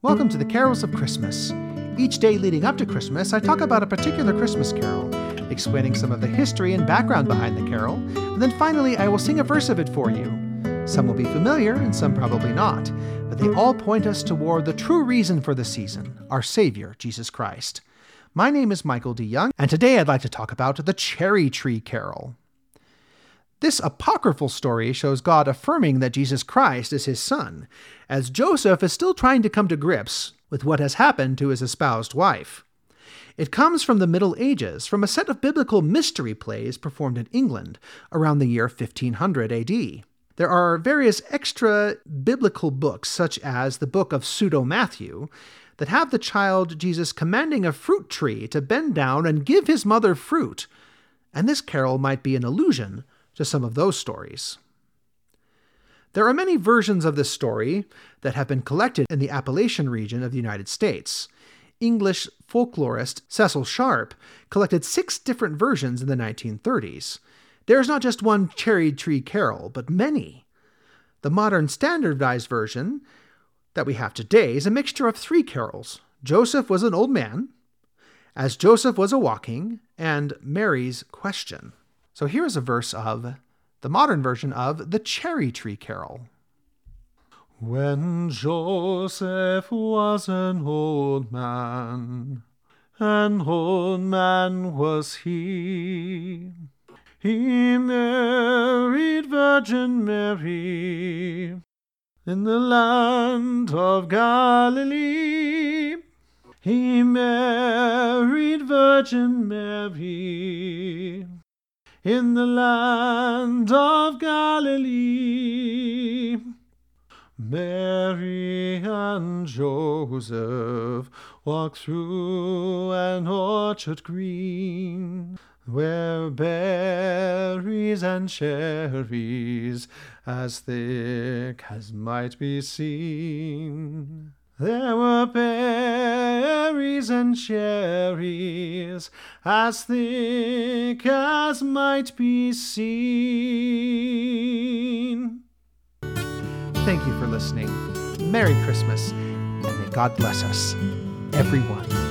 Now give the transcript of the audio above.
Welcome to the Carols of Christmas. Each day leading up to Christmas, I talk about a particular Christmas carol, explaining some of the history and background behind the carol, and then finally I will sing a verse of it for you. Some will be familiar and some probably not, but they all point us toward the true reason for the season our Savior, Jesus Christ. My name is Michael D. Young, and today I'd like to talk about the Cherry Tree Carol. This apocryphal story shows God affirming that Jesus Christ is his son, as Joseph is still trying to come to grips with what has happened to his espoused wife. It comes from the Middle Ages, from a set of biblical mystery plays performed in England around the year 1500 AD. There are various extra biblical books, such as the Book of Pseudo Matthew, that have the child Jesus commanding a fruit tree to bend down and give his mother fruit. And this carol might be an allusion to some of those stories. There are many versions of this story that have been collected in the Appalachian region of the United States. English folklorist Cecil Sharp collected six different versions in the 1930s. There is not just one cherry tree carol, but many. The modern standardized version that we have today is a mixture of three carols Joseph was an old man, As Joseph was a walking, and Mary's question. So here is a verse of the modern version of the Cherry Tree Carol. When Joseph was an old man, an old man was he. He married Virgin Mary in the land of Galilee. He married Virgin Mary in the land of Galilee. Mary and Joseph walked through an orchard green, where berries and cherries as thick as might be seen. There were berries and cherries as thick as might be seen. Thank you for listening. Merry Christmas, and may God bless us, everyone.